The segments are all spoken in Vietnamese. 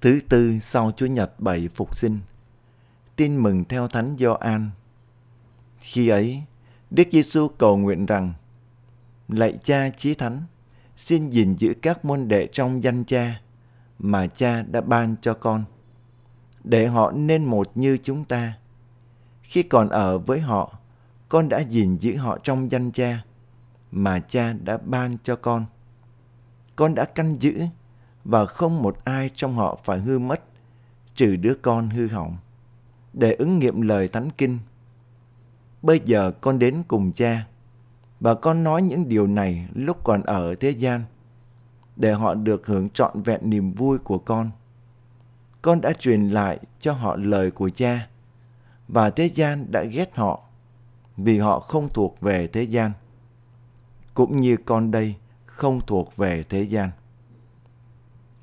Thứ tư sau Chúa Nhật bảy phục sinh. Tin mừng theo Thánh Gioan. Khi ấy, Đức Giêsu cầu nguyện rằng: Lạy Cha Chí Thánh, xin gìn giữ các môn đệ trong danh Cha mà Cha đã ban cho con, để họ nên một như chúng ta. Khi còn ở với họ, con đã gìn giữ họ trong danh Cha mà Cha đã ban cho con. Con đã canh giữ và không một ai trong họ phải hư mất, trừ đứa con hư hỏng, để ứng nghiệm lời Thánh Kinh. Bây giờ con đến cùng cha, và con nói những điều này lúc còn ở thế gian, để họ được hưởng trọn vẹn niềm vui của con. Con đã truyền lại cho họ lời của cha, và thế gian đã ghét họ, vì họ không thuộc về thế gian. Cũng như con đây không thuộc về thế gian.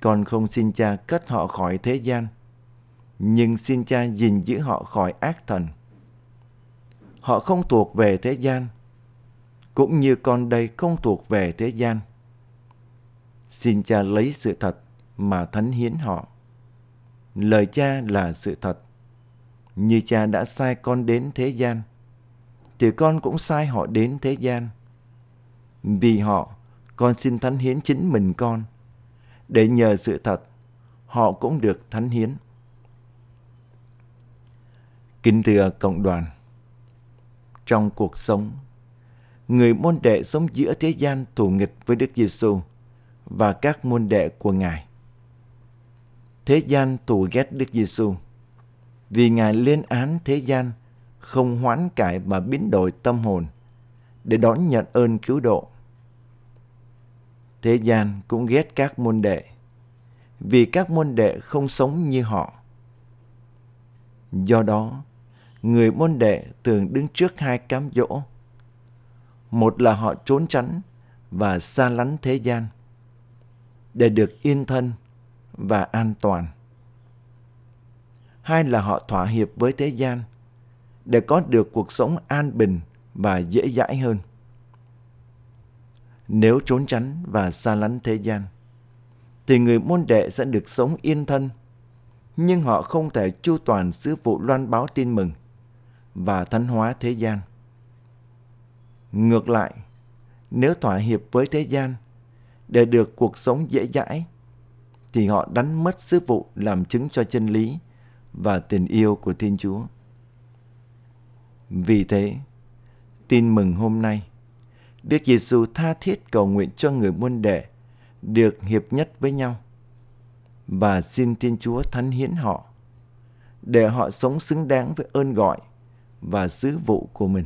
Con không xin cha cất họ khỏi thế gian, nhưng xin cha gìn giữ họ khỏi ác thần. Họ không thuộc về thế gian, cũng như con đây không thuộc về thế gian. Xin cha lấy sự thật mà thánh hiến họ. Lời cha là sự thật. Như cha đã sai con đến thế gian, thì con cũng sai họ đến thế gian. Vì họ, con xin thánh hiến chính mình con – để nhờ sự thật, họ cũng được thánh hiến. Kính thưa cộng đoàn, trong cuộc sống, người môn đệ sống giữa thế gian thù nghịch với Đức Giêsu và các môn đệ của Ngài. Thế gian thù ghét Đức Giêsu vì Ngài lên án thế gian không hoán cải mà biến đổi tâm hồn để đón nhận ơn cứu độ Thế gian cũng ghét các môn đệ vì các môn đệ không sống như họ. Do đó, người môn đệ thường đứng trước hai cám dỗ. Một là họ trốn tránh và xa lánh thế gian để được yên thân và an toàn. Hai là họ thỏa hiệp với thế gian để có được cuộc sống an bình và dễ dãi hơn nếu trốn tránh và xa lánh thế gian, thì người môn đệ sẽ được sống yên thân, nhưng họ không thể chu toàn sứ vụ loan báo tin mừng và thánh hóa thế gian. Ngược lại, nếu thỏa hiệp với thế gian để được cuộc sống dễ dãi, thì họ đánh mất sứ vụ làm chứng cho chân lý và tình yêu của Thiên Chúa. Vì thế, tin mừng hôm nay – Đức Giêsu tha thiết cầu nguyện cho người môn đệ được hiệp nhất với nhau và xin Thiên Chúa thánh hiến họ để họ sống xứng đáng với ơn gọi và sứ vụ của mình.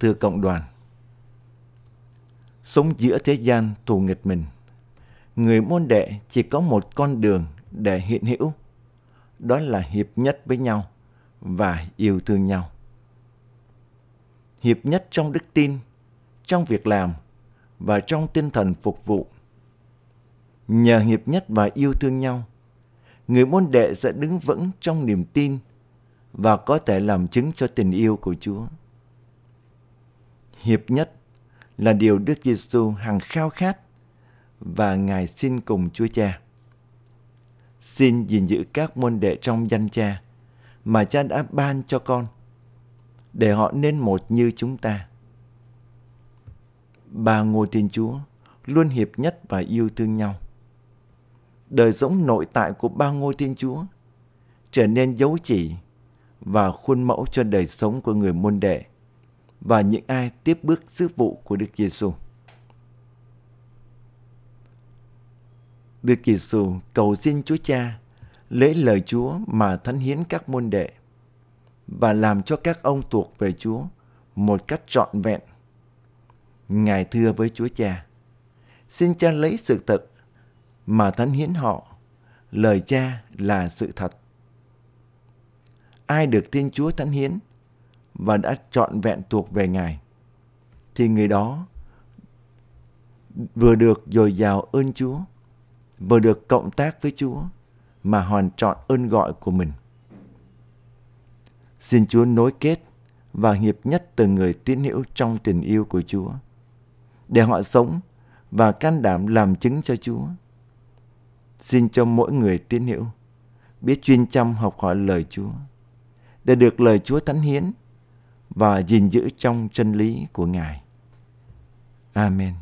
Thưa cộng đoàn, sống giữa thế gian thù nghịch mình, người môn đệ chỉ có một con đường để hiện hữu, đó là hiệp nhất với nhau và yêu thương nhau hiệp nhất trong đức tin, trong việc làm và trong tinh thần phục vụ. Nhờ hiệp nhất và yêu thương nhau, người môn đệ sẽ đứng vững trong niềm tin và có thể làm chứng cho tình yêu của Chúa. Hiệp nhất là điều Đức Giêsu hằng khao khát và Ngài xin cùng Chúa Cha. Xin gìn giữ các môn đệ trong danh Cha mà Cha đã ban cho con – để họ nên một như chúng ta. Ba ngôi Thiên Chúa luôn hiệp nhất và yêu thương nhau. Đời sống nội tại của ba ngôi Thiên Chúa trở nên dấu chỉ và khuôn mẫu cho đời sống của người môn đệ và những ai tiếp bước sứ vụ của Đức Giêsu. Đức Giêsu cầu xin Chúa Cha lấy lời Chúa mà thánh hiến các môn đệ và làm cho các ông thuộc về Chúa một cách trọn vẹn. Ngài thưa với Chúa Cha, xin Cha lấy sự thật mà thánh hiến họ, lời Cha là sự thật. Ai được Thiên Chúa thánh hiến và đã trọn vẹn thuộc về Ngài, thì người đó vừa được dồi dào ơn Chúa, vừa được cộng tác với Chúa mà hoàn trọn ơn gọi của mình. Xin Chúa nối kết và hiệp nhất từng người tín hữu trong tình yêu của Chúa, để họ sống và can đảm làm chứng cho Chúa. xin cho mỗi người tín hữu biết chuyên chăm học hỏi lời Chúa để được lời Chúa thánh hiến và gìn giữ trong chân lý của Ngài. Amen.